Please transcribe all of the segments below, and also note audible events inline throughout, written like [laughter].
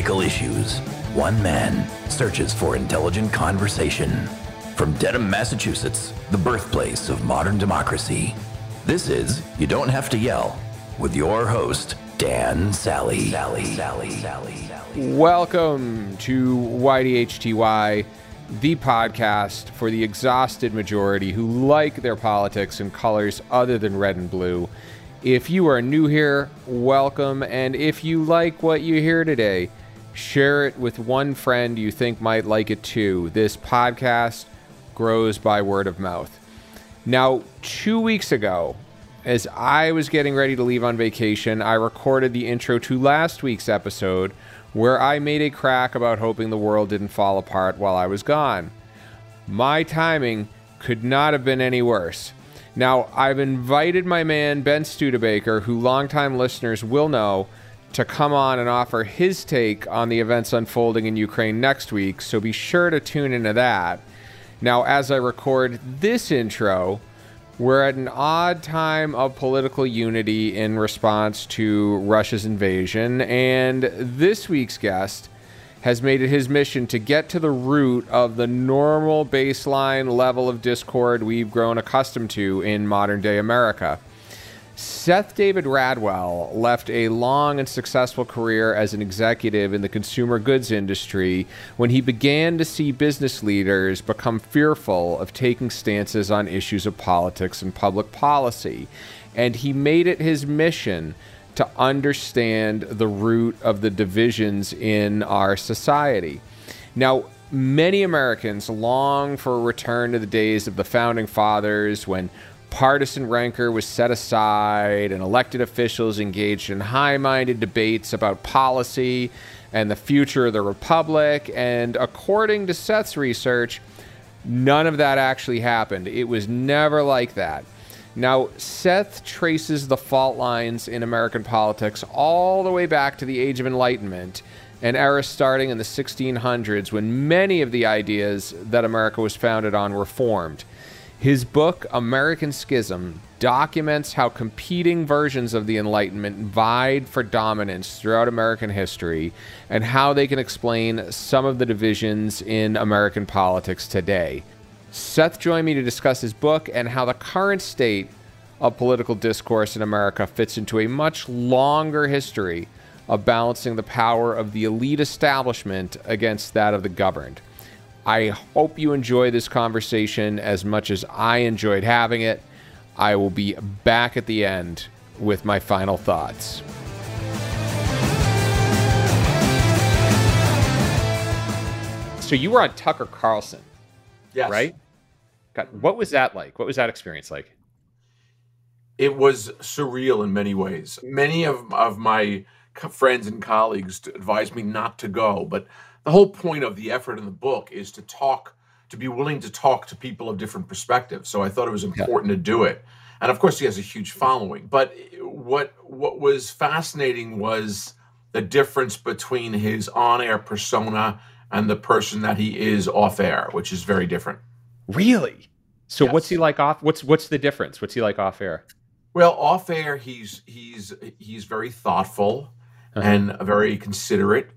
political issues. One man searches for intelligent conversation. From Dedham, Massachusetts, the birthplace of modern democracy, this is You Don't Have to Yell with your host, Dan Sally. Sally, Sally, Sally, Sally. Welcome to YDHTY, the podcast for the exhausted majority who like their politics in colors other than red and blue. If you are new here, welcome. And if you like what you hear today, share it with one friend you think might like it too. This podcast grows by word of mouth. Now, two weeks ago, as I was getting ready to leave on vacation, I recorded the intro to last week's episode where I made a crack about hoping the world didn't fall apart while I was gone. My timing could not have been any worse. Now, I've invited my man Ben Studebaker, who longtime listeners will know, to come on and offer his take on the events unfolding in Ukraine next week, so be sure to tune into that. Now, as I record this intro, we're at an odd time of political unity in response to Russia's invasion, and this week's guest has made it his mission to get to the root of the normal baseline level of discord we've grown accustomed to in modern day America. Seth David Radwell left a long and successful career as an executive in the consumer goods industry when he began to see business leaders become fearful of taking stances on issues of politics and public policy. And he made it his mission to understand the root of the divisions in our society. Now, many Americans long for a return to the days of the founding fathers when partisan rancor was set aside and elected officials engaged in high minded debates about policy and the future of the republic. And according to Seth's research, none of that actually happened. It was never like that. Now, Seth traces the fault lines in American politics all the way back to the Age of Enlightenment, an era starting in the 1600s when many of the ideas that America was founded on were formed. His book, American Schism, documents how competing versions of the Enlightenment vied for dominance throughout American history and how they can explain some of the divisions in American politics today. Seth joined me to discuss his book and how the current state of political discourse in America fits into a much longer history of balancing the power of the elite establishment against that of the governed. I hope you enjoy this conversation as much as I enjoyed having it. I will be back at the end with my final thoughts. So you were on Tucker Carlson Yes. right? God, what was that like? What was that experience like? It was surreal in many ways. Many of, of my friends and colleagues advised me not to go, but the whole point of the effort in the book is to talk, to be willing to talk to people of different perspectives. So I thought it was important to do it. And of course, he has a huge following. But what what was fascinating was the difference between his on-air persona and the person that he is off-air, which is very different. Really? So Yes. what's he like off? What's what's the difference? What's he like off air? Well, off air, he's he's he's very thoughtful Uh-huh. and very considerate,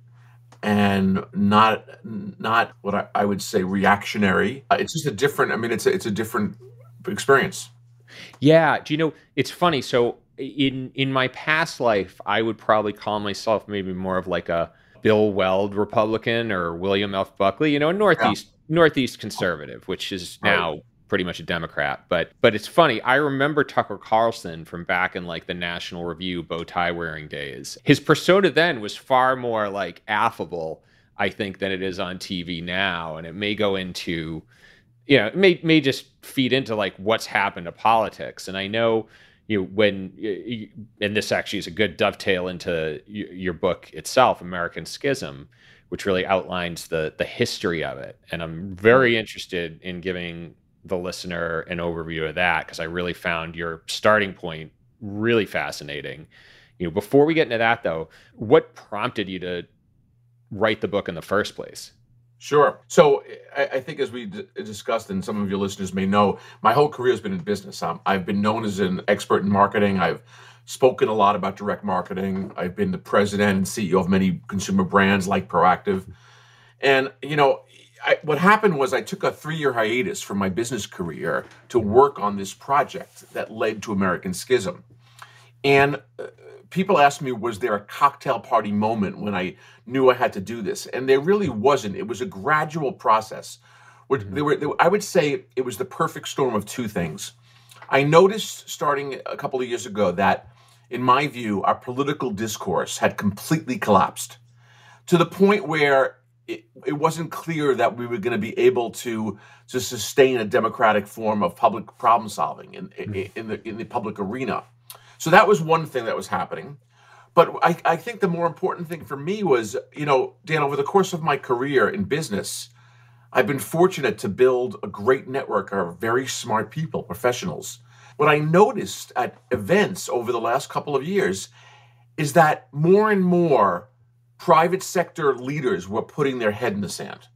and not not what I, I would say reactionary. Uh, It's just a different. I mean, it's a, it's a different experience. Yeah. Do you know? It's funny. So in in my past life, I would probably call myself maybe more of like a Bill Weld Republican or William F. Buckley. You know, a Northeast Northeast conservative, which is Right. Pretty much a Democrat. But but it's funny. I remember Tucker Carlson from back in like the National Review bow tie wearing days. His persona then was far more like affable, I think, than it is on TV now, and it may go into you know, it may may just feed into like what's happened to politics. And I know, you know, when and this actually is a good dovetail into your book itself, American Schism, which really outlines the the history of it. And I'm very mm-hmm. interested in giving the listener an overview of that because I really found your starting point really fascinating. You know, before we get into that though, what prompted you to write the book in the first place? Sure. So I, I think, as we d- discussed, and some of your listeners may know, my whole career has been in business. Um, I've been known as an expert in marketing. I've spoken a lot about direct marketing. I've been the president and CEO of many consumer brands like Proactiv. And, you know, I, what happened was I took a three year hiatus from my business career to work on this project that led to American Schism. And uh, people ask me, was there a cocktail party moment when I knew I had to do this? And there really wasn't. It was a gradual process. Mm-hmm. There were, there, I would say it was the perfect storm of two things. I noticed starting a couple of years ago that, in my view, our political discourse had completely collapsed to the point where it, it wasn't clear that we were going to be able to to sustain a democratic form of public problem solving in, in, mm-hmm. in the in the public arena. So that was one thing that was happening. But I, I think the more important thing for me was, you know, Dan, over the course of my career in business, I've been fortunate to build a great network of very smart people, professionals. What I noticed at events over the last couple of years is that more and more private sector leaders were putting their head in the sand.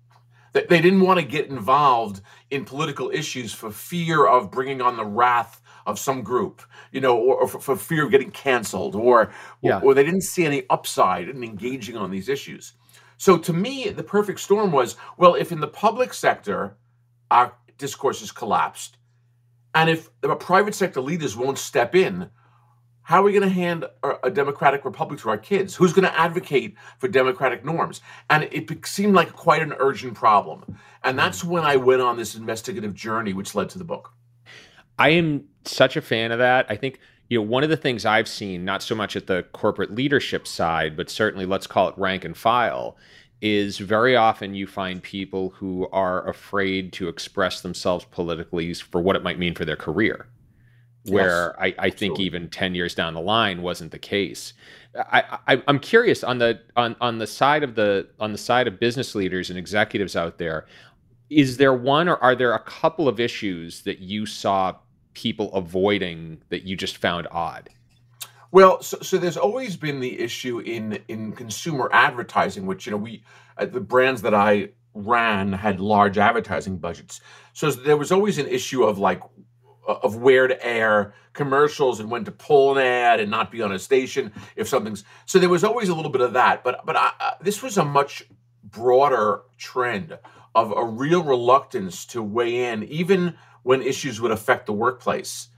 That they didn't want to get involved in political issues for fear of bringing on the wrath of some group, you know, or, or for, for, fear of getting canceled, or, yeah. or, or they didn't see any upside in engaging on these issues. So to me, the perfect storm was well, if in the public sector our discourse has collapsed, and if the private sector leaders won't step in, how are we going to hand a democratic republic to our kids? Who's going to advocate for democratic norms? And it seemed like quite an urgent problem. And that's when I went on this investigative journey, which led to the book. I am such a fan of that. I think you know one of the things I've seen, not so much at the corporate leadership side, but certainly let's call it rank and file, is very often you find people who are afraid to express themselves politically for what it might mean for their career. Where yes, I, I think even ten years down the line wasn't the case. I, I I'm curious on the on on the side of the on the side of business leaders and executives out there. Is there one or are there a couple of issues that you saw people avoiding that you just found odd? Well, so, so there's always been the issue in in consumer advertising, which you know we uh, the brands that I ran had large advertising budgets, so there was always an issue of like of where to air commercials and when to pull an ad and not be on a station if something's so there was always a little bit of that but but I, uh, this was a much broader trend of a real reluctance to weigh in even when issues would affect the workplace.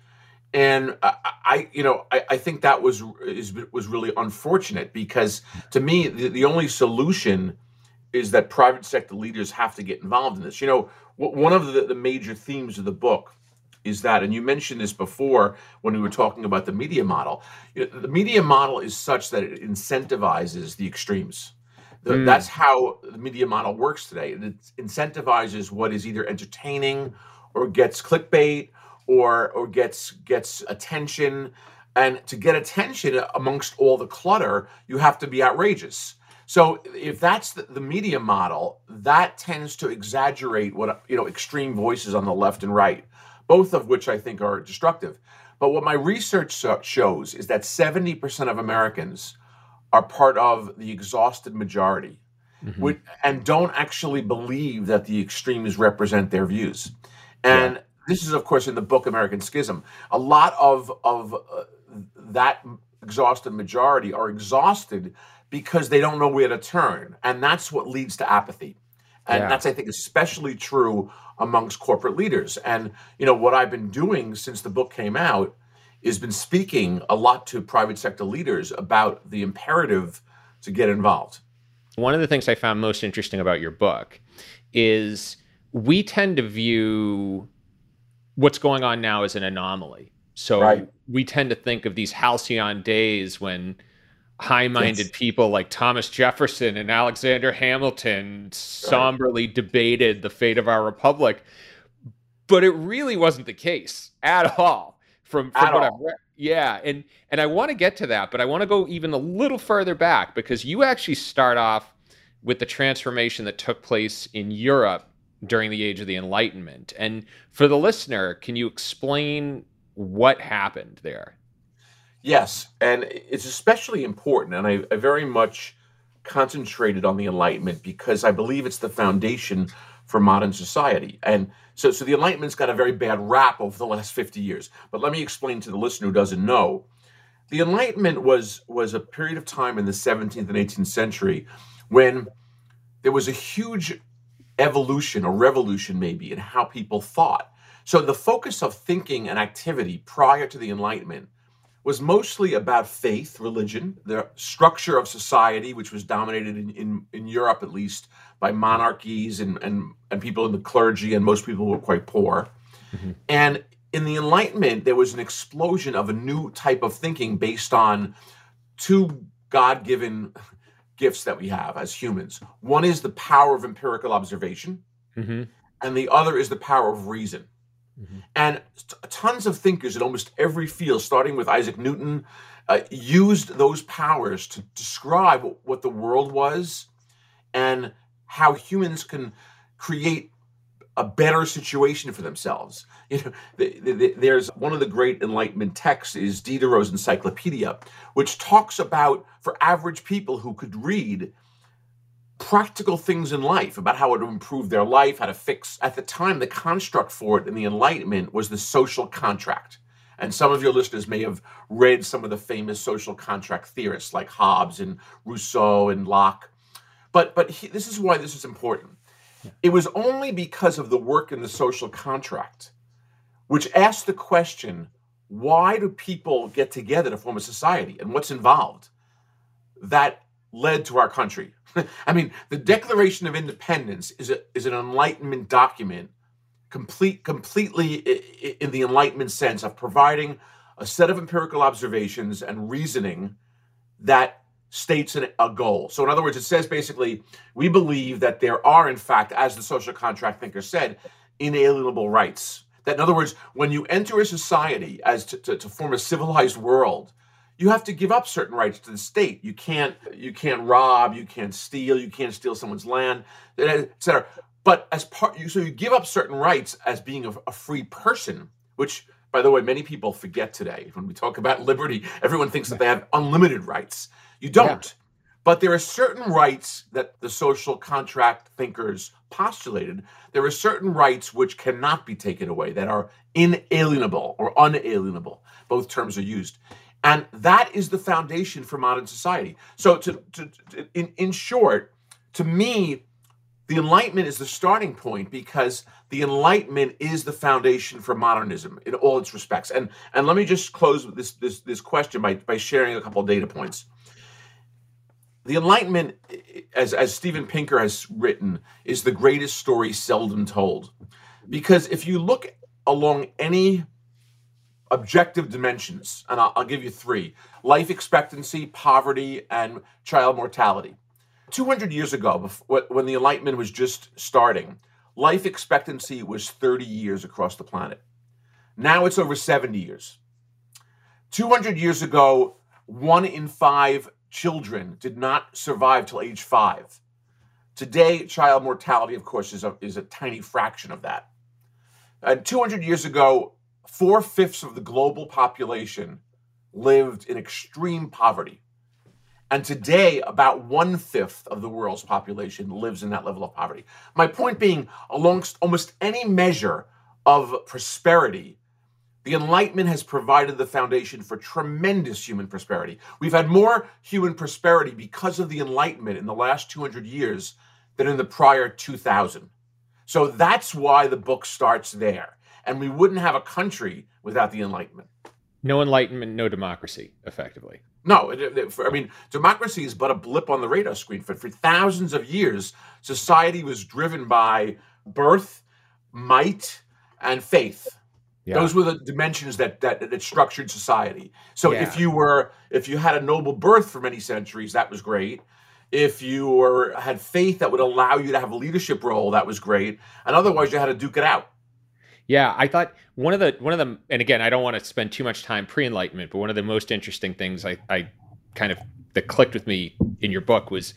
And I, I you know, I, I, think that was is, was really unfortunate because to me, the, the only solution is that private sector leaders have to get involved in this. You know, one of the, the major themes of the book is that, and you mentioned this before when we were talking about the media model. You know, the media model is such that it incentivizes the extremes. The, mm. That's how the media model works today. It incentivizes what is either entertaining or gets clickbait or or gets gets attention and to get attention amongst all the clutter you have to be outrageous so if that's the, the, media model that tends to exaggerate what you know extreme voices on the left and right both of which i think are destructive but what my research shows is that 70% of americans are part of the exhausted majority mm-hmm. and don't actually believe that the extremes represent their views and yeah. this is, of course, in the book American Schism. A lot of of uh, that exhausted majority are exhausted because they don't know where to turn, and that's what leads to apathy. And yeah. that's, I think, especially true amongst corporate leaders. And you know what I've been doing since the book came out is been speaking a lot to private sector leaders about the imperative to get involved. One of the things I found most interesting about your book is we tend to view what's going on now as an anomaly. So right. we tend to think of these halcyon days when high-minded yes. people like Thomas Jefferson and Alexander Hamilton somberly right. debated the fate of our republic, but it really wasn't the case at all. From, from at what all. I've read, yeah, and and I want to get to that, but I want to go even a little further back because you actually start off with the transformation that took place in Europe during the age of the Enlightenment. And for the listener, can you explain what happened there? Yes, and it's especially important, and I, I very much concentrated on the Enlightenment because I believe it's the foundation for modern society. And so, so the Enlightenment's got a very bad rap over the last 50 years. But let me explain to the listener who doesn't know. The Enlightenment was, was a period of time in the 17th and 18th century when there was a huge evolution or revolution, maybe, in how people thought. So the focus of thinking and activity prior to the Enlightenment was mostly about faith, religion, the structure of society, which was dominated in, in, in Europe at least by monarchies and, and, and people in the clergy, and most people were quite poor. Mm-hmm. And in the Enlightenment, there was an explosion of a new type of thinking based on two God given gifts that we have as humans. One is the power of empirical observation, mm-hmm. and the other is the power of reason. Mm-hmm. And t- tons of thinkers in almost every field, starting with Isaac Newton, uh, used those powers to describe what the world was and how humans can create a better situation for themselves. [laughs] You know, the, the, there's one of the great Enlightenment texts is Diderot's Encyclopedia, which talks about for average people who could read practical things in life about how to improve their life, how to fix. At the time, the construct for it in the Enlightenment was the social contract. And some of your listeners may have read some of the famous social contract theorists like Hobbes and Rousseau and Locke. But but he, this is why this is important. It was only because of the work in the social contract, which asked the question, why do people get together to form a society and what's involved, that led to our country. [laughs] I mean, the Declaration of Independence is a, is an Enlightenment document, complete completely in the Enlightenment sense of providing a set of empirical observations and reasoning that states an, a goal. So, in other words, it says basically, we believe that there are, in fact, as the social contract thinker said, inalienable rights. That, in other words, when you enter a society as to, to, to form a civilized world, you have to give up certain rights to the state. You can't you can't rob, you can't steal, you can't steal someone's land, eh, etc. But as part, you, so you give up certain rights as being a, a free person, which, by the way, many people forget today. When we talk about liberty, everyone thinks that they have unlimited rights. You don't. Yeah. But there are certain rights that the social contract thinkers postulated. There are certain rights which cannot be taken away, that are inalienable or unalienable. Both terms are used. And that is the foundation for modern society. So, to, to, to, in, in short, to me, the Enlightenment is the starting point because the Enlightenment is the foundation for modernism in all its respects. And, and let me just close with this, this, this question by, by sharing a couple of data points. The Enlightenment, as, as Steven Pinker has written, is the greatest story seldom told. Because if you look along any objective dimensions, and I'll, I'll, give you three life expectancy, poverty, and child mortality. 200 years ago, when the Enlightenment was just starting, life expectancy was 30 years across the planet. Now it's over 70 years. 200 years ago, one in five children did not survive till age five. Today, child mortality, of course, is a, is a tiny fraction of that. And 200 years ago, four fifths of the global population lived in extreme poverty. And today, about one fifth of the world's population lives in that level of poverty. My point being, amongst almost any measure of prosperity, the Enlightenment has provided the foundation for tremendous human prosperity. We've had more human prosperity because of the Enlightenment in the last 200 years than in the prior 2000. So that's why the book starts there and we wouldn't have a country without the Enlightenment. No enlightenment, no democracy, effectively. No, it, it, for, I mean, democracy is but a blip on the radar screen. For, for thousands of years, society was driven by birth, might, and faith. Yeah. Those were the dimensions that, that that structured society. So yeah. if you were if you had a noble birth for many centuries, that was great. If you were had faith that would allow you to have a leadership role, that was great. And otherwise, you had to duke it out. Yeah, I thought one of the one of the and again, I don't want to spend too much time pre-enlightenment, but one of the most interesting things I, I kind of that clicked with me in your book was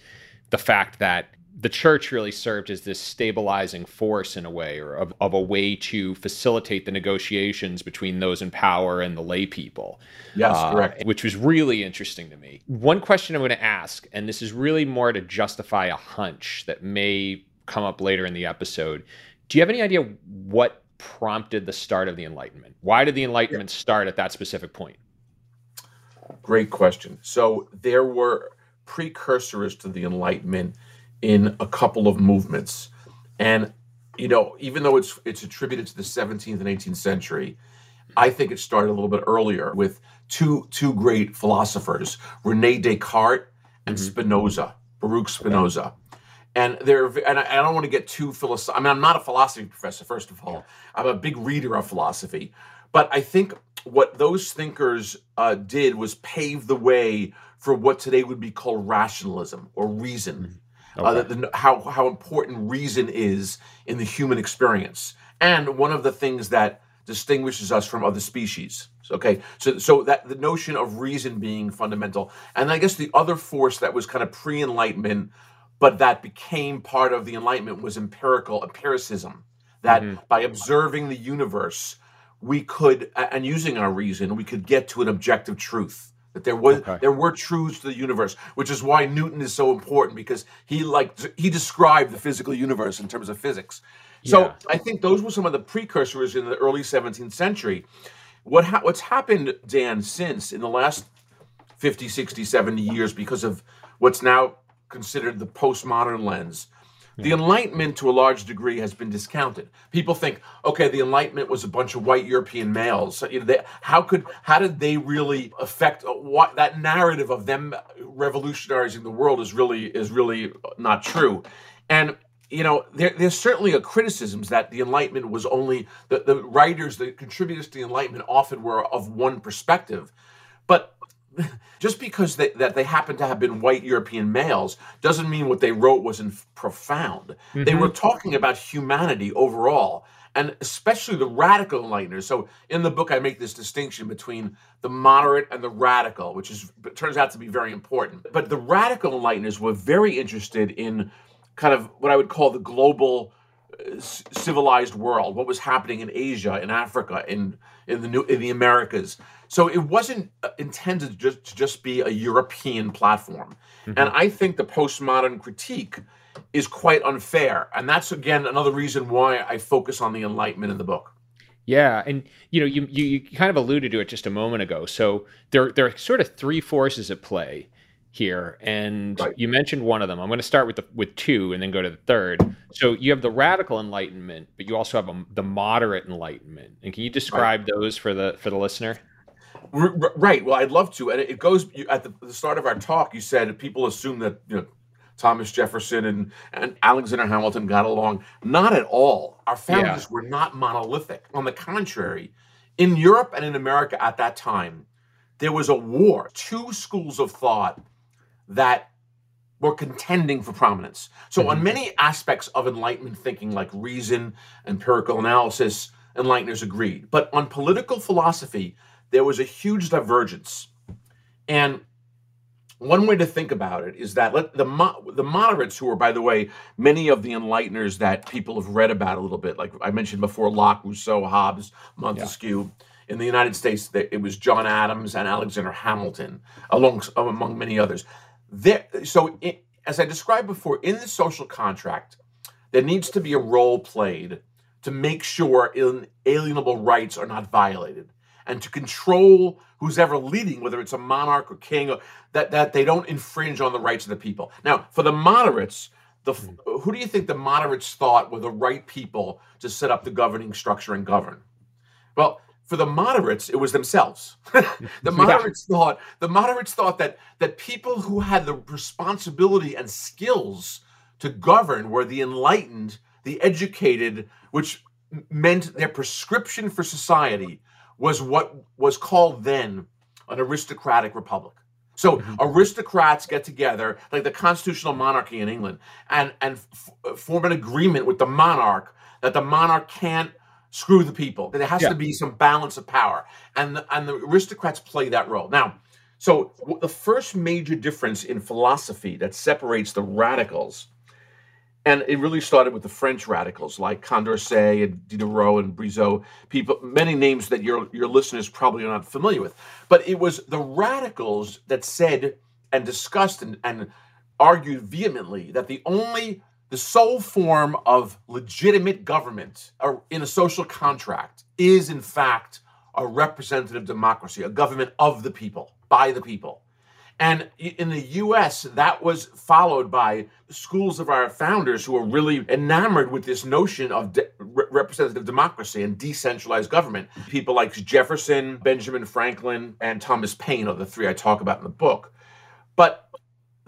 the fact that the church really served as this stabilizing force in a way, or of, of a way to facilitate the negotiations between those in power and the lay people. Yes, uh, correct. Which was really interesting to me. One question I'm going to ask, and this is really more to justify a hunch that may come up later in the episode. Do you have any idea what prompted the start of the Enlightenment? Why did the Enlightenment yeah. start at that specific point? Great question. So there were precursors to the Enlightenment in a couple of movements. And you know, even though it's it's attributed to the 17th and 18th century, I think it started a little bit earlier with two two great philosophers, Rene Descartes and mm-hmm. Spinoza, Baruch Spinoza. And they're and I, I don't want to get too philosophical. I mean, I'm not a philosophy professor, first of all. I'm a big reader of philosophy, but I think what those thinkers uh, did was pave the way for what today would be called rationalism or reason. Mm-hmm. Uh, okay. Uh, the, the, how how important reason is in the human experience, and one of the things that distinguishes us from other species. Okay, so so that the notion of reason being fundamental, and I guess the other force that was kind of pre-enlightenment, but that became part of the enlightenment was empirical empiricism. That mm-hmm. by observing the universe, we could and using our reason, we could get to an objective truth that there was okay. there were truths to the universe which is why newton is so important because he like he described the physical universe in terms of physics so yeah. i think those were some of the precursors in the early 17th century what ha- what's happened dan since in the last 50 60 70 years because of what's now considered the postmodern lens the Enlightenment, to a large degree, has been discounted. People think, okay, the Enlightenment was a bunch of white European males. You know, they, how could, how did they really affect uh, what that narrative of them revolutionizing the world is really is really not true, and you know, there, there's certainly a criticisms that the Enlightenment was only the, the writers, the contributors to the Enlightenment often were of one perspective. But just because they, that they happen to have been white European males doesn't mean what they wrote wasn't profound. Mm-hmm. They were talking about humanity overall, and especially the radical enlighteners. So in the book, I make this distinction between the moderate and the radical, which is turns out to be very important. But the radical enlighteners were very interested in kind of what I would call the global uh, civilized world, what was happening in Asia, in Africa, in in the new in the Americas. So it wasn't uh, intended to just, to just be a European platform. Mm-hmm. And I think the postmodern critique is quite unfair. And that's again another reason why I focus on the Enlightenment in the book. Yeah, and you know, you, you, you kind of alluded to it just a moment ago. So there there are sort of three forces at play here, and right. you mentioned one of them. I'm going to start with the with two, and then go to the third. So you have the radical enlightenment, but you also have a, the moderate enlightenment. And can you describe right. those for the for the listener? Right. Well, I'd love to. And it goes at the, the, start of our talk. You said people assume that you know Thomas Jefferson and and Alexander Hamilton got along. Not at all. Our founders yeah. were not monolithic. On the contrary, in Europe and in America at that time, there was a war. Two schools of thought that were contending for prominence. So, mm-hmm. on many aspects of Enlightenment thinking, like reason, empirical analysis, Enlighteners agreed. But on political philosophy, there was a huge divergence. And one way to think about it is that let, the the moderates, who are, by the way, many of the enlighteners that people have read about a little bit, like I mentioned before, Locke, Rousseau, Hobbes, Montesquieu. Yeah. In the United States, it was John Adams and Alexander Hamilton, along among many others. There, so, it, as I described before, in the social contract, there needs to be a role played to make sure inalienable rights are not violated and to control who's ever leading, whether it's a monarch or king, or that, that they don't infringe on the rights of the people. Now, for the moderates, the, hmm. who do you think the moderates thought were the right people to set up the governing structure and govern? Well, for the moderates, it was themselves. [laughs] the [laughs] moderates yeah. thought the moderates thought that that people who had the responsibility and skills to govern were the enlightened, the educated, which meant their prescription for society was what was called then an aristocratic republic. So mm-hmm. aristocrats get together, like the constitutional monarchy in England, and and f- form an agreement with the monarch that the monarch can't screw the people. That there has yeah. to be some balance of power, and the, and the aristocrats play that role. Now, so the first major difference in philosophy that separates the radicals And it really started with the French radicals like Condorcet and Diderot and Brissot, people, many names that your, your listeners probably are not familiar with. But it was the radicals that said and discussed and, and argued vehemently that the only, the sole form of legitimate government in a social contract is, in fact, a representative democracy, a government of the people, by the people. And in the US, that was followed by schools of our founders who were really enamored with this notion of de- representative democracy and decentralized government. People like Jefferson, Benjamin Franklin, and Thomas Paine are the three I talk about in the book. But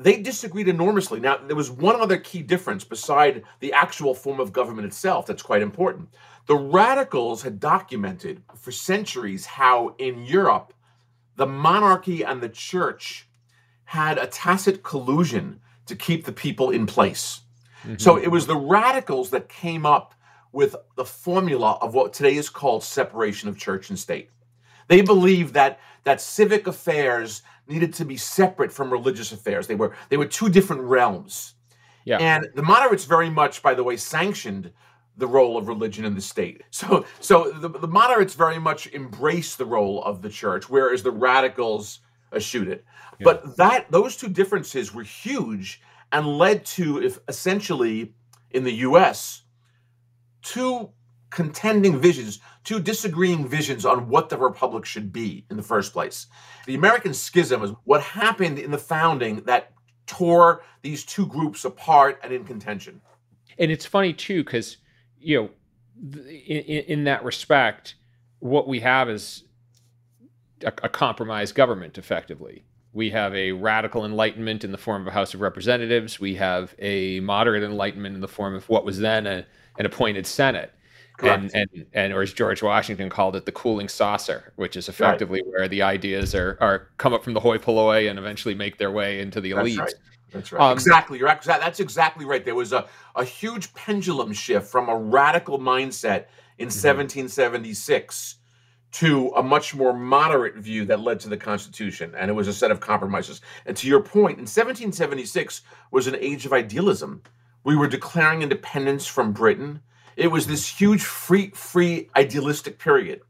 they disagreed enormously. Now, there was one other key difference beside the actual form of government itself that's quite important. The radicals had documented for centuries how in Europe, the monarchy and the church had a tacit collusion to keep the people in place. Mm-hmm. So it was the radicals that came up with the formula of what today is called separation of church and state. They believed that that civic affairs needed to be separate from religious affairs. They were they were two different realms. Yeah. And the moderates very much, by the way, sanctioned the role of religion in the state. [laughs] So so the, the moderates very much embraced the role of the church, whereas the radicals Uh, eschewed it. Yeah. But that those two differences were huge and led to if essentially in the US two contending visions, two disagreeing visions on what the republic should be in the first place. The American schism is what happened in the founding that tore these two groups apart and in contention. And it's funny too cuz you know in, in that respect what we have is a, a compromised government effectively we have a radical enlightenment in the form of a House of Representatives. We have a moderate enlightenment in the form of what was then a, an appointed Senate. And, and and or as George Washington called it, the cooling saucer, which is effectively right. where the ideas are are come up from the hoi polloi and eventually make their way into the elite. That's right. That's right. Um, exactly. You're exactly. That's exactly right. There was a, a huge pendulum shift from a radical mindset in mm-hmm. 1776 to a much more moderate view that led to the Constitution, and it was a set of compromises. And to your point, in 1776 was an age of idealism. We were declaring independence from Britain. It was this huge free, free idealistic period.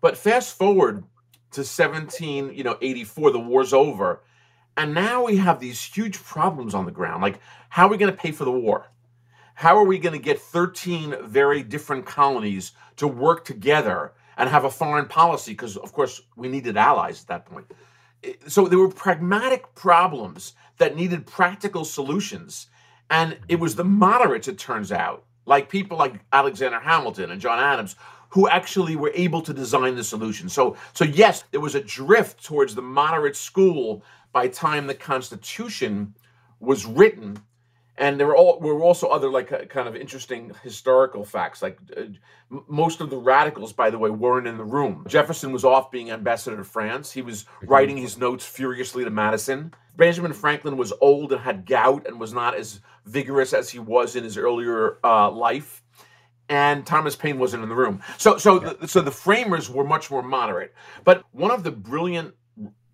But fast forward to 17, you know, 84, the war's over, and now we have these huge problems on the ground. Like, how are we going to pay for the war? How are we going to get 13 very different colonies to work together and have a foreign policy because, of course, we needed allies at that point. So there were pragmatic problems that needed practical solutions. And it was the moderates, it turns out, like people like Alexander Hamilton and John Adams, who actually were able to design the solution. So, so yes, there was a drift towards the moderate school by time the Constitution was written and there were all were also other like kind of interesting historical facts like uh, most of the radicals by the way weren't in the room. Jefferson was off being ambassador to france. He was writing his notes furiously to madison. Benjamin franklin was old and had gout and was not as vigorous as he was in his earlier uh, life. And thomas paine wasn't in the room. So so yeah. the, so the framers were much more moderate. But one of the brilliant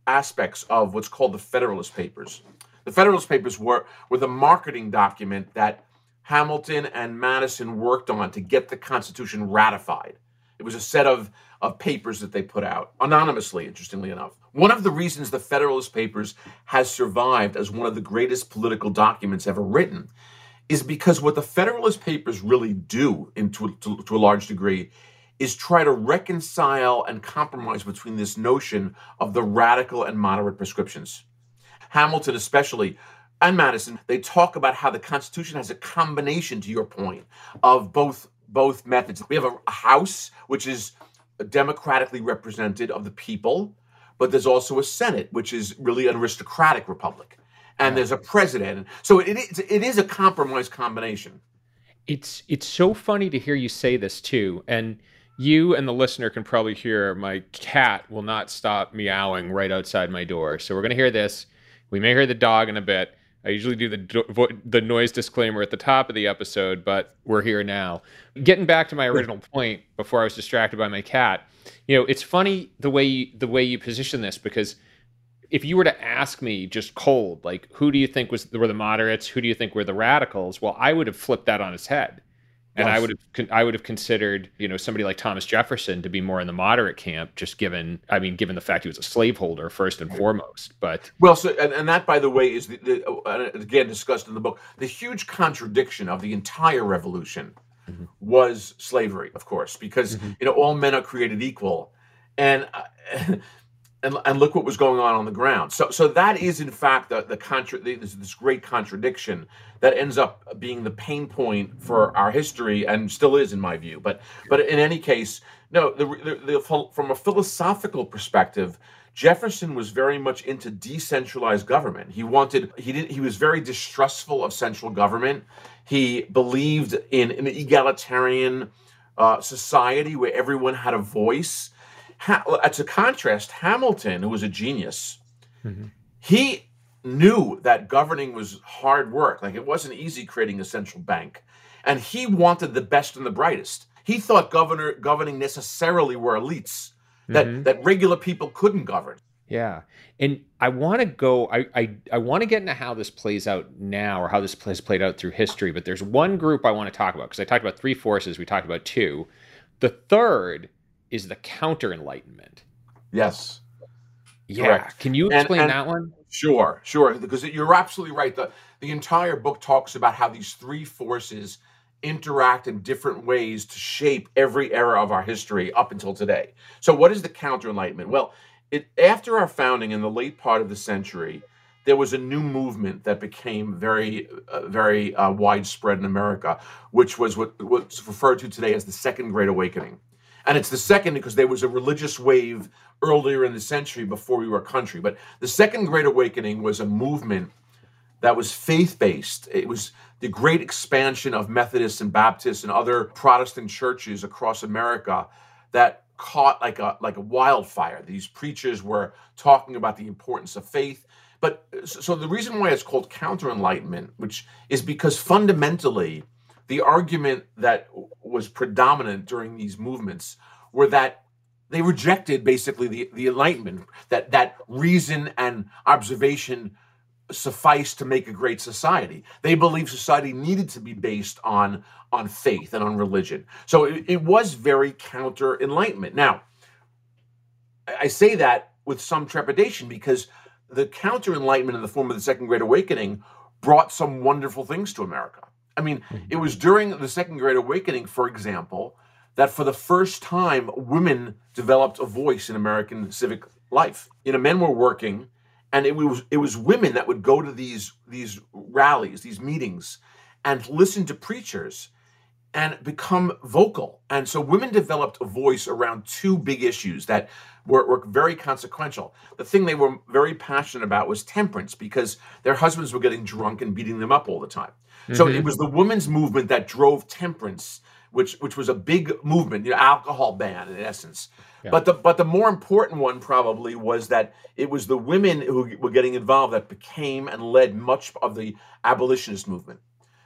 aspects of what's called the federalist papers the Federalist Papers were, were the marketing document that Hamilton and Madison worked on to get the Constitution ratified. It was a set of, of papers that they put out anonymously, interestingly enough. One of the reasons the Federalist Papers has survived as one of the greatest political documents ever written is because what the Federalist Papers really do, in, to, to, to a large degree, is try to reconcile and compromise between this notion of the radical and moderate prescriptions. Hamilton especially, and Madison, they talk about how the Constitution has a combination, to your point, of both both methods. We have a, a House, which is democratically represented of the people, but there's also a Senate, which is really an aristocratic republic, and there's a president. So it is it is a compromise combination. It's it's so funny to hear you say this too, and you and the listener can probably hear my cat will not stop meowing right outside my door. So we're gonna hear this. We may hear the dog in a bit. I usually do the the noise disclaimer at the top of the episode, but we're here now. Getting back to my original point before I was distracted by my cat, you know, it's funny the way you, the way you position this because if you were to ask me just cold, like who do you think was were the moderates, who do you think were the radicals? Well, I would have flipped that on its head. And yes. I would have I would have considered, you know, somebody like Thomas Jefferson to be more in the moderate camp, just given I mean, given the fact he was a slaveholder first and foremost. But well, so and, and that, by the way, is the, the uh, again discussed in the book. The huge contradiction of the entire revolution mm-hmm. was slavery, of course, because mm-hmm. you know all men are created equal, and. Uh, [laughs] and, and look what was going on on the ground. So, so that is in fact the the contra- this, this great contradiction that ends up being the pain point for our history and still is in my view. But but in any case, no, the, the, the, from a philosophical perspective, Jefferson was very much into decentralized government. He wanted he did he was very distrustful of central government. He believed in an egalitarian uh, society where everyone had a voice ha- to contrast, Hamilton, who was a genius, mm-hmm. he knew that governing was hard work. Like it wasn't easy creating a central bank, and he wanted the best and the brightest. He thought governor governing necessarily were elites that mm-hmm. that regular people couldn't govern. Yeah. And I want to go, I, I, I want to get into how this plays out now or how this has played out through history, but there's one group I want to talk about because I talked about three forces, we talked about two. The third is the counter enlightenment. Yes. Yeah. Correct. Can you explain and, and, that one? Sure, sure. Because you're absolutely right. The the entire book talks about how these three forces interact in different ways to shape every era of our history up until today. So what is the counter enlightenment? Well, it after our founding in the late part of the century, there was a new movement that became very, uh, very uh, widespread in America, which was what, what's referred to today as the Second Great Awakening. And it's the second because there was a religious wave earlier in the century before we were a country. But the Second Great Awakening was a movement that was faith based. It was the great expansion of Methodists and Baptists and other Protestant churches across America that caught like a like a wildfire. These preachers were talking about the importance of faith. But uh, so the reason why it's called counter enlightenment, which is because fundamentally the argument that was predominant during these movements were that they rejected basically the, the enlightenment that that reason and observation sufficed to make a great society. They believed society needed to be based on on faith and on religion. So it, it was very counter enlightenment now i say that with some trepidation because the counter enlightenment in the form of the second great awakening brought some wonderful things to america I mean, mm-hmm. it was during the Second Great Awakening, for example, that for the first time women developed a voice in American civic life. You know, men were working, and it was it was women that would go to these these rallies, these meetings, and listen to preachers and become vocal. And so women developed a voice around two big issues that were, were, very consequential. The thing they were very passionate about was temperance because their husbands were getting drunk and beating them up all the time. Mm-hmm. So it mm-hmm. was the women's movement that drove temperance, which which was a big movement, you know, alcohol ban in essence. Yeah. But the but the more important one probably was that it was the women who were getting involved that became and led much of the abolitionist movement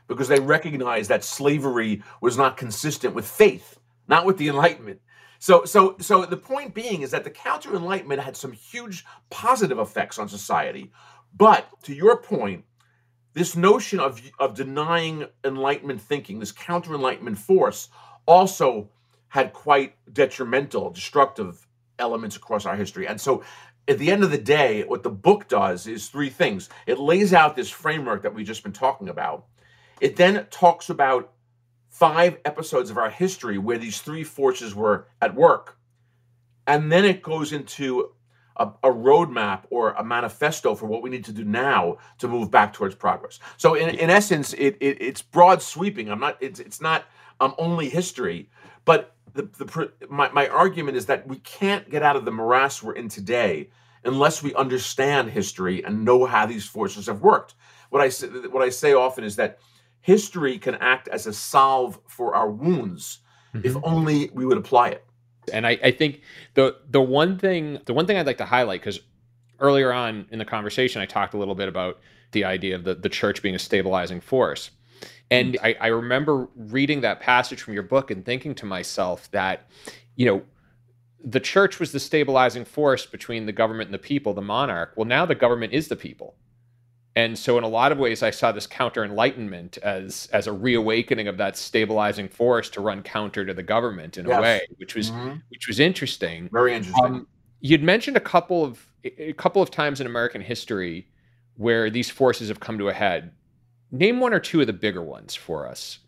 because they recognized that slavery was not consistent with faith, not with the Enlightenment. So, so, so the point being is that the counter Enlightenment had some huge positive effects on society. But to your point, this notion of, of denying Enlightenment thinking, this counter Enlightenment force, also had quite detrimental, destructive elements across our history. And so at the end of the day, what the book does is three things. It lays out this framework that we've just been talking about. It then talks about five episodes of our history where these three forces were at work. And then it goes into a, a roadmap or a manifesto for what we need to do now to move back towards progress. So in, in essence, it, it it's broad sweeping. I'm not it's it's not um, only history, but the, the my, my argument is that we can't get out of the morass we're in today unless we understand history and know how these forces have worked. What I say, what I say often is that history can act as a salve for our wounds mm-hmm. if only we would apply it. And I, I think the the one thing the one thing I'd like to highlight because earlier on in the conversation I talked a little bit about the idea of the, the church being a stabilizing force. And mm. I, I remember reading that passage from your book and thinking to myself that, you know, the church was the stabilizing force between the government and the people, the monarch. Well, now the government is the people. And so in a lot of ways I saw this counter enlightenment as as a reawakening of that stabilizing force to run counter to the government in yes. a way, which was mm-hmm. which was interesting. Very interesting. Um, you'd mentioned a couple of a couple of times in American history where these forces have come to a head. Name one or two of the bigger ones for us.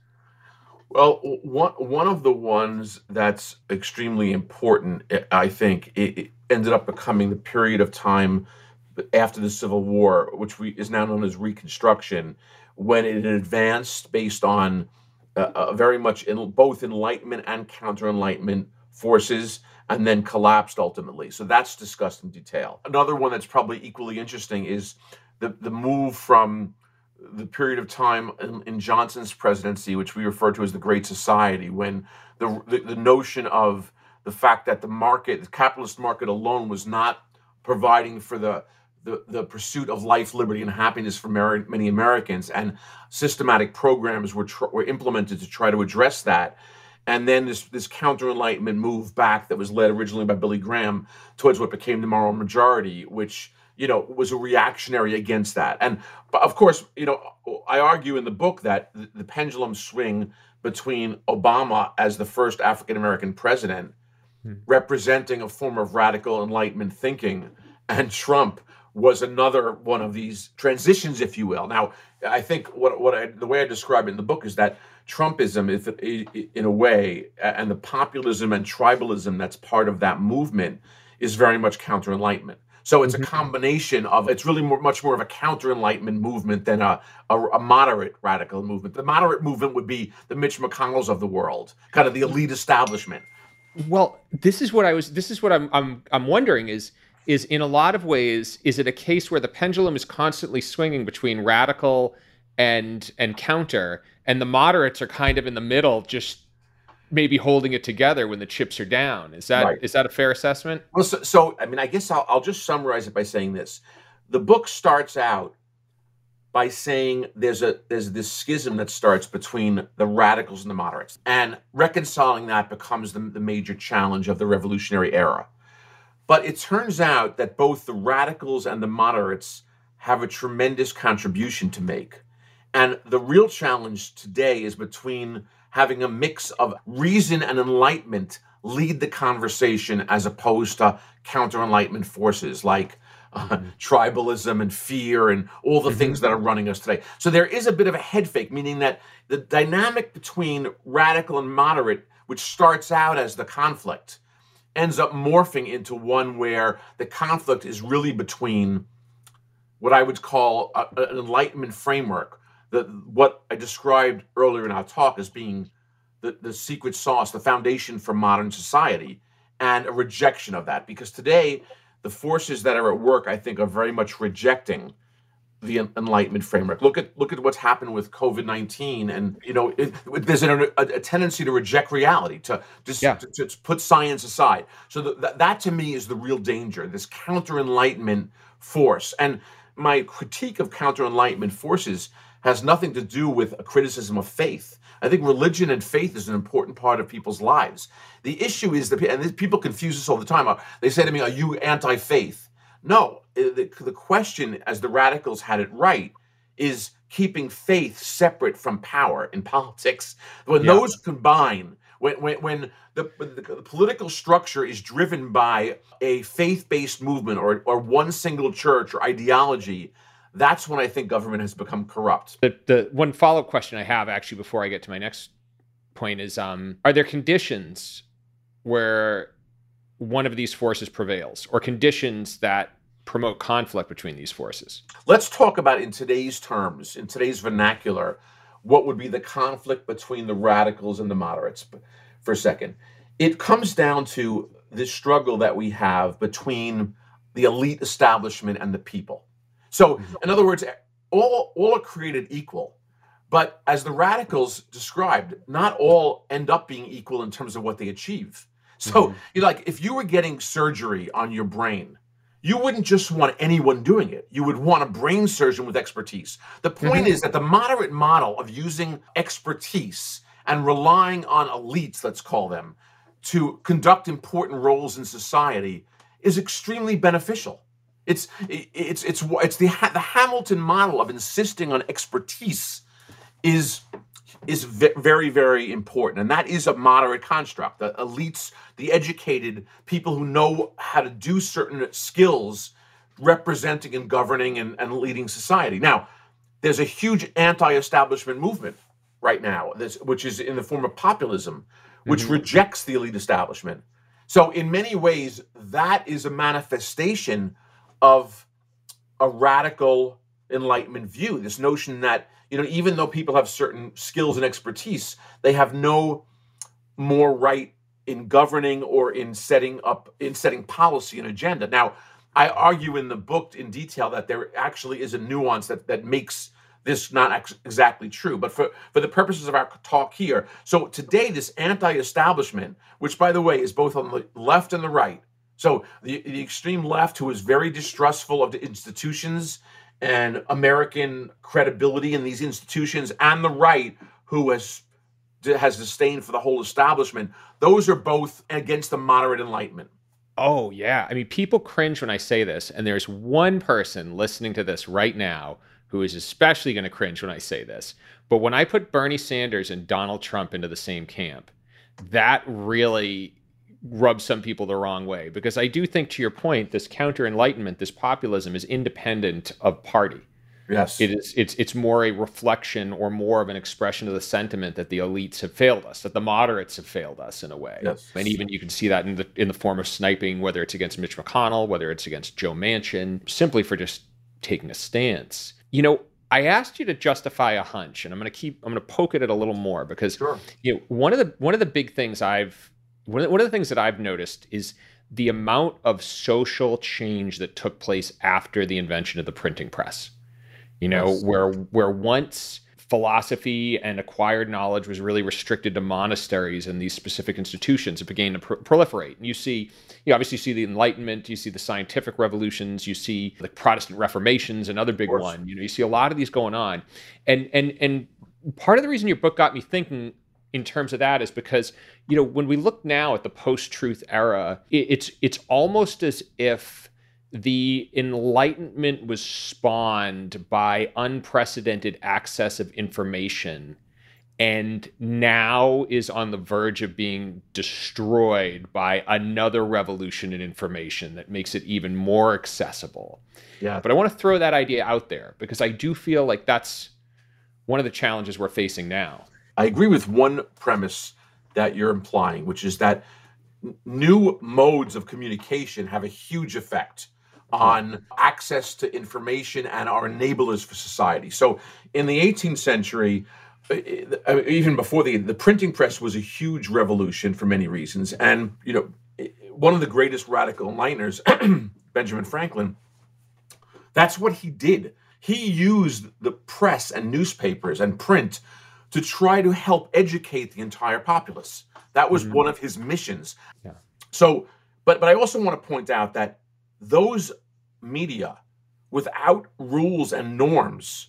Well, one one of the ones that's extremely important, I think, it, ended up becoming the period of time after the Civil War, which we, is now known as Reconstruction, when it advanced based on uh, uh, very much in both Enlightenment and counter Enlightenment forces, and then collapsed ultimately. So that's discussed in detail. Another one that's probably equally interesting is the the move from the period of time in, in, Johnson's presidency, which we refer to as the Great Society, when the, the, the notion of the fact that the market, the capitalist market alone, was not providing for the the, the pursuit of life, liberty, and happiness for many Americans, and systematic programs were tr- were implemented to try to address that. And then this this counter enlightenment move back that was led originally by Billy Graham towards what became the moral majority, which you know, was a reactionary against that. And of course, you know, I argue in the book that the, the pendulum swing between Obama as the first African American president, hmm. representing a form of radical enlightenment thinking, and Trump was another one of these transitions, if you will. Now, I think what what I, the way I describe it in the book is that Trumpism, is, in a way, and the populism and tribalism that's part of that movement is very much counter enlightenment. So it's a mm-hmm. combination of it's really more, much more of a counter enlightenment movement than a, a, a moderate radical movement. The moderate movement would be the Mitch McConnells of the world, kind of the elite establishment. Well, this is what I was. This is what I'm. I'm. I'm wondering is is in a lot of ways is it a case where the pendulum is constantly swinging between radical and and counter, and the moderates are kind of in the middle, just maybe holding it together when the chips are down. Is that right. is that a fair assessment? Well, so, so I mean, I guess I'll, I'll just summarize it by saying this: the book starts out by saying there's a there's this schism that starts between the radicals and the moderates, and reconciling that becomes the, the major challenge of the revolutionary era. But it turns out that both the radicals and the moderates have a tremendous contribution to make. And the real challenge today is between having a mix of reason and enlightenment lead the conversation as opposed to counter enlightenment forces like uh, mm-hmm. tribalism and fear and all the mm-hmm. things that are running us today. So there is a bit of a head fake, meaning that the dynamic between radical and moderate, which starts out as the conflict, ends up morphing into one where the conflict is really between what I would call a, an enlightenment framework the what I described earlier in our talk as being the, the secret sauce, the foundation for modern society, and a rejection of that. Because today, the forces that are at work, I think, are very much rejecting the Enlightenment framework. Look at look at what's happened with COVID nineteen, and you know, it, there's a, a, tendency to reject reality, to just yeah. to, to, put science aside. So the, that, that to me is the real danger. This counter Enlightenment force, and my critique of counter Enlightenment forces has nothing to do with a criticism of faith. I think religion and faith is an important part of people's lives. The issue is that, and people confuse this all the time. Uh, they say to me, Are you anti faith? No. The, the question, as the radicals had it right, is keeping faith separate from power in politics. When yeah. those combine, when, when, when the, the, the, political structure is driven by a faith based movement or, or one single church or ideology, that's when I think government has become corrupt. The, the one follow up question I have actually before I get to my next point is um, are there conditions where one of these forces prevails or conditions that promote conflict between these forces? Let's talk about in today's terms, in today's vernacular, what would be the conflict between the radicals and the moderates for a second. It comes down to the struggle that we have between the elite establishment and the people. So, mm-hmm. in other words, all, all are created equal. But as the radicals described, not all end up being equal in terms of what they achieve. So, mm-hmm. you like if you were getting surgery on your brain, you wouldn't just want anyone doing it. You would want a brain surgeon with expertise. The point mm-hmm. is that the moderate model of using expertise and relying on elites, let's call them, to conduct important roles in society is extremely beneficial. It's it's it's it's the the Hamilton model of insisting on expertise is is very very important and that is a moderate construct. The elites the educated people who know how to do certain skills representing and governing and, and leading society. Now there's a huge anti-establishment movement right now this, which is in the form of populism which mm-hmm. rejects the elite establishment. So in many ways that is a manifestation of a radical enlightenment view. This notion that you know even though people have certain skills and expertise they have no more right in governing or in setting up in setting policy and agenda. Now i argue in the book in detail that there actually is a nuance that that makes this not ex- exactly true. But for for the purposes of our talk here so today this anti-establishment which by the way is both on the left and the right so the, the extreme left who is very distrustful of the institutions and American credibility in these institutions, and the right, who has has disdain for the whole establishment. Those are both against the moderate enlightenment. Oh yeah, I mean, people cringe when I say this, and there's one person listening to this right now who is especially going to cringe when I say this. But when I put Bernie Sanders and Donald Trump into the same camp, that really rub some people the wrong way because I do think, to your point, this counter enlightenment, this populism is independent of party. Yes, it is. It's it's more a reflection or more of an expression of the sentiment that the elites have failed us, that the moderates have failed us in a way. Yes. and even you can see that in the in the form of sniping, whether it's against Mitch McConnell, whether it's against Joe Manchin, simply for just taking a stance. You know, I asked you to justify a hunch, and I'm going to keep I'm going to poke at it a little more because sure. you know one of the one of the big things I've one of, one of the things that I've noticed is the amount of social change that took place after the invention of the printing press. You know, yes. where where once philosophy and acquired knowledge was really restricted to monasteries and these specific institutions, it began to pr- proliferate. And you see, you obviously see the Enlightenment, you see the scientific revolutions, you see the Protestant Reformations, another big one. You know, you see a lot of these going on, and and and part of the reason your book got me thinking in terms of that is because you know when we look now at the post-truth era it, it's it's almost as if the enlightenment was spawned by unprecedented access of information and now is on the verge of being destroyed by another revolution in information that makes it even more accessible. Yeah. But I want to throw that idea out there because I do feel like that's one of the challenges we're facing now. I agree with one premise that you're implying, which is that new modes of communication have a huge effect on access to information and are enablers for society. So in the 18th century, uh, even before the the printing press was a huge revolution for many reasons, and you know, one of the greatest radical enlighteners, [clears throat] Benjamin Franklin, that's what he did. He used the press and newspapers and print to try to help educate the entire populace. That was mm-hmm. one of his missions. Yeah. So, but but I also want to point out that those media without rules and norms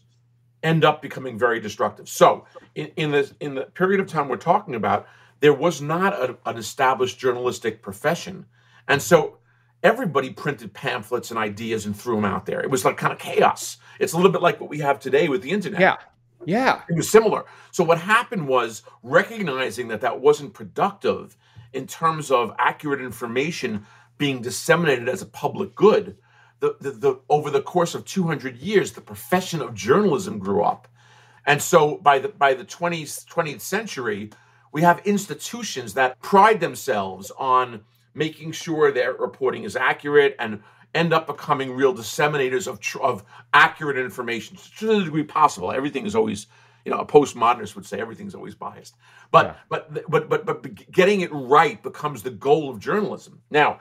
end up becoming very destructive. So, in, in the in the period of time we're talking about, there was not a, an established journalistic profession, and so everybody printed pamphlets and ideas and threw them out there. It was like kind of chaos. It's a little bit like what we have today with the internet. Yeah. Yeah. It was similar. So what happened was recognizing that that wasn't productive in terms of accurate information being disseminated as a public good. The, the, the, over the course of 200 years, the profession of journalism grew up. And so by the by the 20th, 20th century, we have institutions that pride themselves on making sure their reporting is accurate and end up becoming real disseminators of, of accurate information to the degree possible. Everything is always, you know, a postmodernist would say everything's always biased. But, yeah. but, but, but, but getting it right becomes the goal of journalism. Now,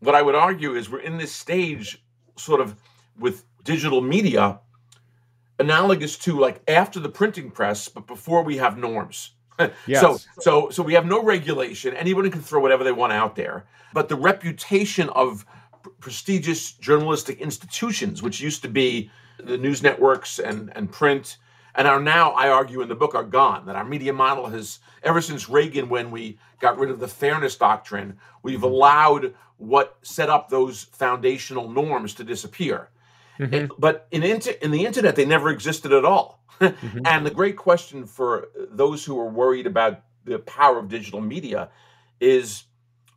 what I would argue is we're in this stage sort of with digital media analogous to like after the printing press, but before we have norms. [laughs] yes. So so so we have no regulation. Anybody can throw whatever they want out there. But the reputation of prestigious journalistic institutions, which used to be the news networks and, and print and are now, I argue in the book, are gone. That our media model has, ever since Reagan, when we got rid of the fairness doctrine, we've allowed what set up those foundational norms to disappear. Mm-hmm. but in, inter- in the internet, they never existed at all. [laughs] mm-hmm. And the great question for those who are worried about the power of digital media is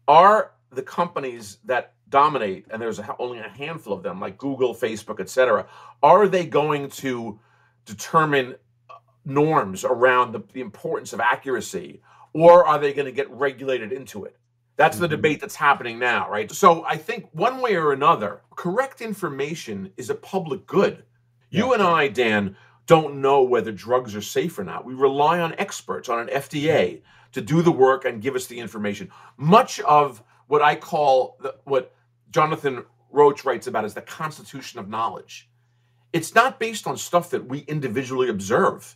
are the companies that dominate, and there's a, only a handful of them, like Google, Facebook, et cetera, are they going to determine uh, norms around the, the importance of accuracy, or are they going to get regulated into it? That's the mm-hmm. debate that's happening now, right? So I think one way or another, correct information is a public good. Yeah. You and I, Dan, don't know whether drugs are safe or not. We rely on experts, on an FDA to do the work and give us the information. Much of what I call the, what Jonathan Rauch writes about is the constitution of knowledge. It's not based on stuff that we individually observe.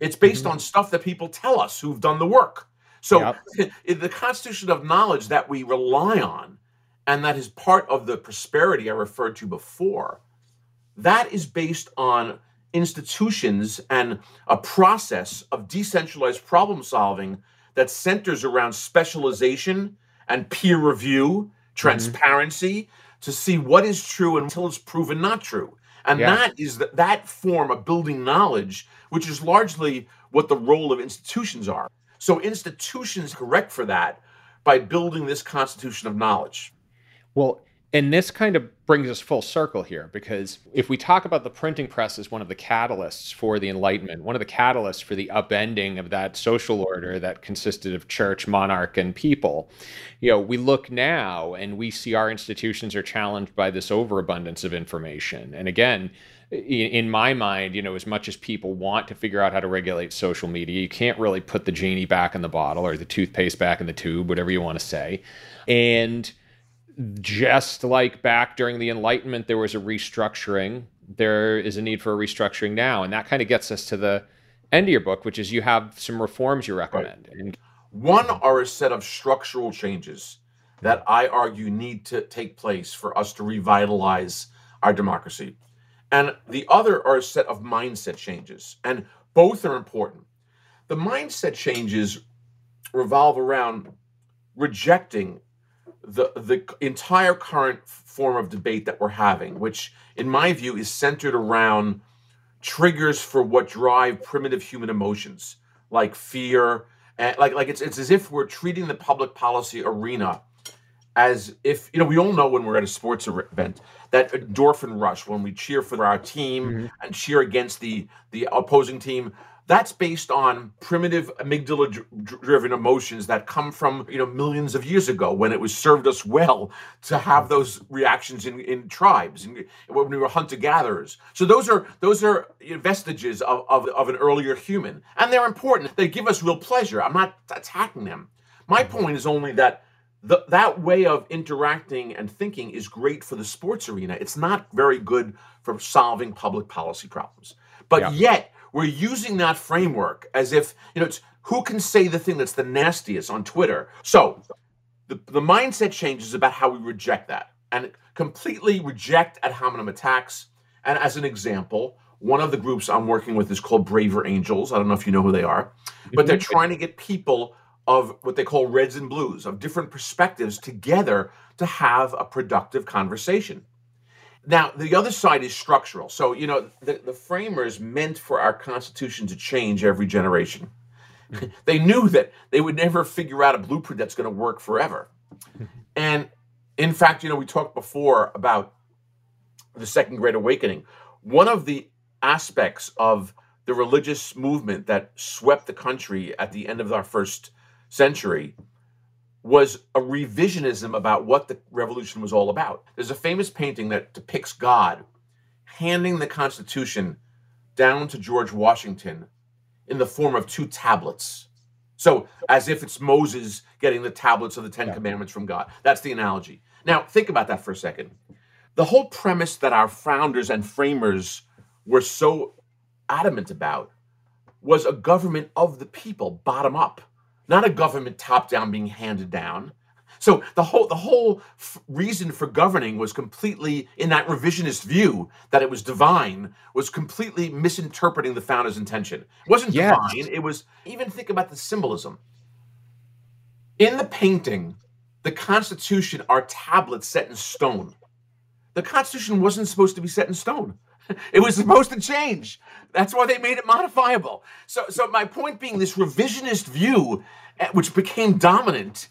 It's based mm-hmm. on stuff that people tell us who've done the work. So yep. [laughs] the constitution of knowledge that we rely on and that is part of the prosperity I referred to before, that is based on institutions and a process of decentralized problem solving that centers around specialization and peer review, transparency mm-hmm. to see what is true until it's proven not true. And yeah. that is the, that form of building knowledge, which is largely what the role of institutions are. So institutions correct for that by building this constitution of knowledge. Well, and this kind of brings us full circle here because if we talk about the printing press as one of the catalysts for the Enlightenment, one of the catalysts for the upending of that social order that consisted of church, monarch, and people, you know, we look now and we see our institutions are challenged by this overabundance of information. And again, in my mind, you know, as much as people want to figure out how to regulate social media, you can't really put the genie back in the bottle or the toothpaste back in the tube, whatever you want to say. And just like back during the Enlightenment, there was a restructuring. There is a need for a restructuring now, and that kind of gets us to the end of your book, which is you have some reforms you recommend. Right. And- One are a set of structural changes that I argue need to take place for us to revitalize our democracy. And the other are a set of mindset changes, and both are important. The mindset changes revolve around rejecting the the entire current form of debate that we're having, which in my view is centered around triggers for what drive primitive human emotions like fear and like like it's it's as if we're treating the public policy arena as if you know we all know when we're at a sports event that endorphin rush when we cheer for our team mm-hmm. and cheer against the the opposing team that's based on primitive amygdala driven emotions that come from you know millions of years ago when it was served us well to have those reactions in, in tribes and when we were hunter gatherers so those are those are vestiges of, of, of an earlier human and they're important they give us real pleasure i'm not attacking them my point is only that the, that way of interacting and thinking is great for the sports arena. It's not very good for solving public policy problems. But yeah. yet, we're using that framework as if, you know, it's who can say the thing that's the nastiest on Twitter. So the, the mindset changes about how we reject that and completely reject ad hominem attacks. And as an example, one of the groups I'm working with is called Braver Angels. I don't know if you know who they are, but they're mm-hmm. trying to get people of what they call reds and blues, of different perspectives together to have a productive conversation. Now, the other side is structural. So, you know, the, the framers meant for our Constitution to change every generation. [laughs] they knew that they would never figure out a blueprint that's going to work forever. And in fact, you know, we talked before about the Second Great Awakening. One of the aspects of the religious movement that swept the country at the end of our first century was a revisionism about what the revolution was all about. There's a famous painting that depicts God handing the Constitution down to George Washington in the form of two tablets. So, as if it's Moses getting the tablets of the Ten yeah. Commandments from God. That's the analogy. Now, think about that for a second. The whole premise that our founders and framers were so adamant about was a government of the people, bottom up not a government top down being handed down. So the whole the whole f- reason for governing was completely in that revisionist view that it was divine was completely misinterpreting the founder's intention. It wasn't Yes. divine. It was even think about the symbolism. In the painting, the Constitution are tablets set in stone. The Constitution wasn't supposed to be set in stone. It was supposed to change. That's why they made it modifiable. So, so my point being, this revisionist view, eh, which became dominant,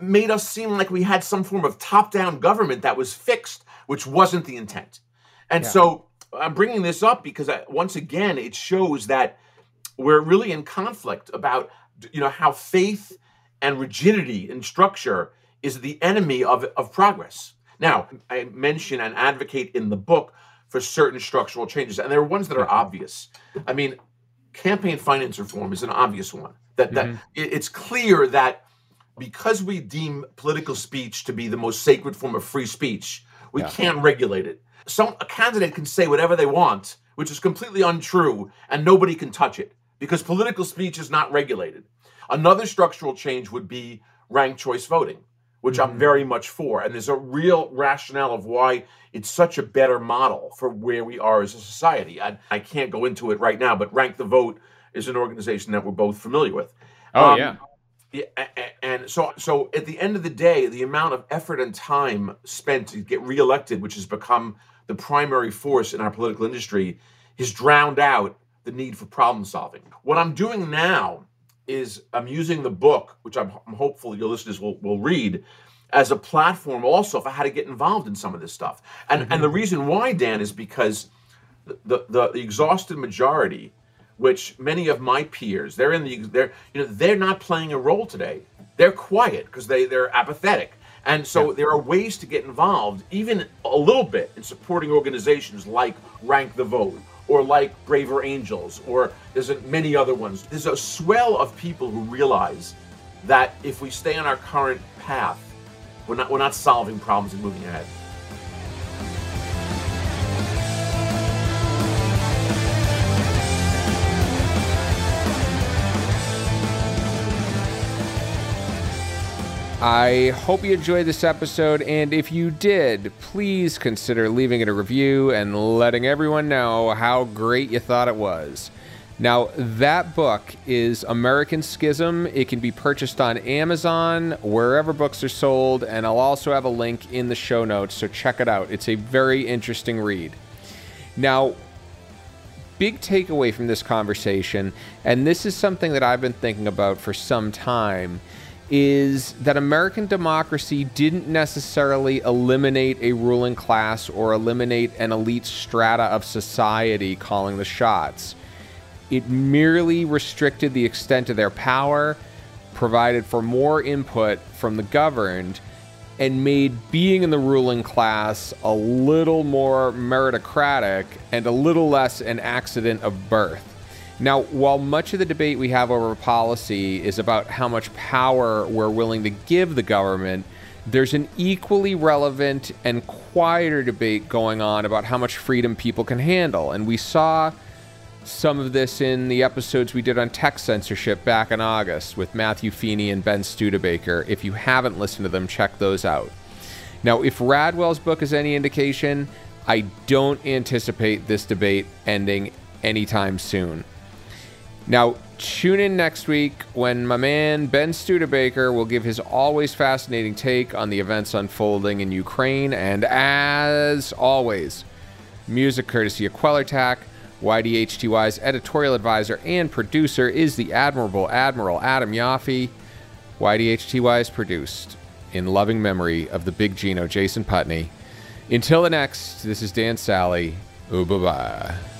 made us seem like we had some form of top-down government that was fixed, which wasn't the intent. And Yeah. so I'm bringing this up because I, once again, it shows that we're really in conflict about you know how faith and rigidity and structure is the enemy of, of progress. Now, I mention and advocate in the book for certain structural changes, and there are ones that are mm-hmm. obvious. I mean, campaign finance reform is an obvious one. That that mm-hmm. it- it's clear that because we deem political speech to be the most sacred form of free speech, we Yeah. can't regulate it. Some a candidate can say whatever they want, which is completely untrue, and nobody can touch it because political speech is not regulated. Another structural change would be ranked choice voting, which I'm very much for. And there's a real rationale of why it's such a better model for where we are as a society. I, I can't go into it right now, but Rank the Vote is an organization that we're both familiar with. Oh Um, yeah. yeah, and so so at the end of the day, the amount of effort and time spent to get reelected, which has become the primary force in our political industry, has drowned out the need for problem solving. What I'm doing now is I'm using the book, which I'm, I'm hopeful your listeners will, will read, as a platform also for how to get involved in some of this stuff. And and the mm-hmm. reason why, Dan, is because the, the, the exhausted majority, which many of my peers, they're in the they're you know they're not playing a role today. They're quiet because they they're apathetic. And so there are ways to get involved, even a little bit, in supporting organizations like Rank the Vote or like Braver Angels, or there's many other ones. There's a swell of people who realize that if we stay on our current path, we're not we're not solving problems and moving ahead. I hope you enjoyed this episode, and if you did, please consider leaving it a review and letting everyone know how great you thought it was. Now, that book is American Schism. It can be purchased on Amazon, wherever books are sold, and I'll also have a link in the show notes, so check it out. It's a very interesting read. Now, big takeaway from this conversation, and this is something that I've been thinking about for some time, is that American democracy didn't necessarily eliminate a ruling class or eliminate an elite strata of society calling the shots. It merely restricted the extent of their power, provided for more input from the governed, and made being in the ruling class a little more meritocratic and a little less an accident of birth. Now, while much of the debate we have over policy is about how much power we're willing to give the government, there's an equally relevant and quieter debate going on about how much freedom people can handle. And we saw some of this in the episodes we did on tech censorship back in August with Matthew Feeney and Ben Studebaker. If you haven't listened to them, check those out. Now, if Radwell's book is any indication, I don't anticipate this debate ending anytime soon. Now, tune in next week when my man Ben Studebaker will give his always fascinating take on the events unfolding in Ukraine. And as always, music courtesy of Quellertac. YDHTY's editorial advisor and producer is the admirable Admiral Adam Yaffe. YDHTY is produced in loving memory of the big Gino Jason Putney. Until the next, this is Dan Sally. Ooh, bye bye.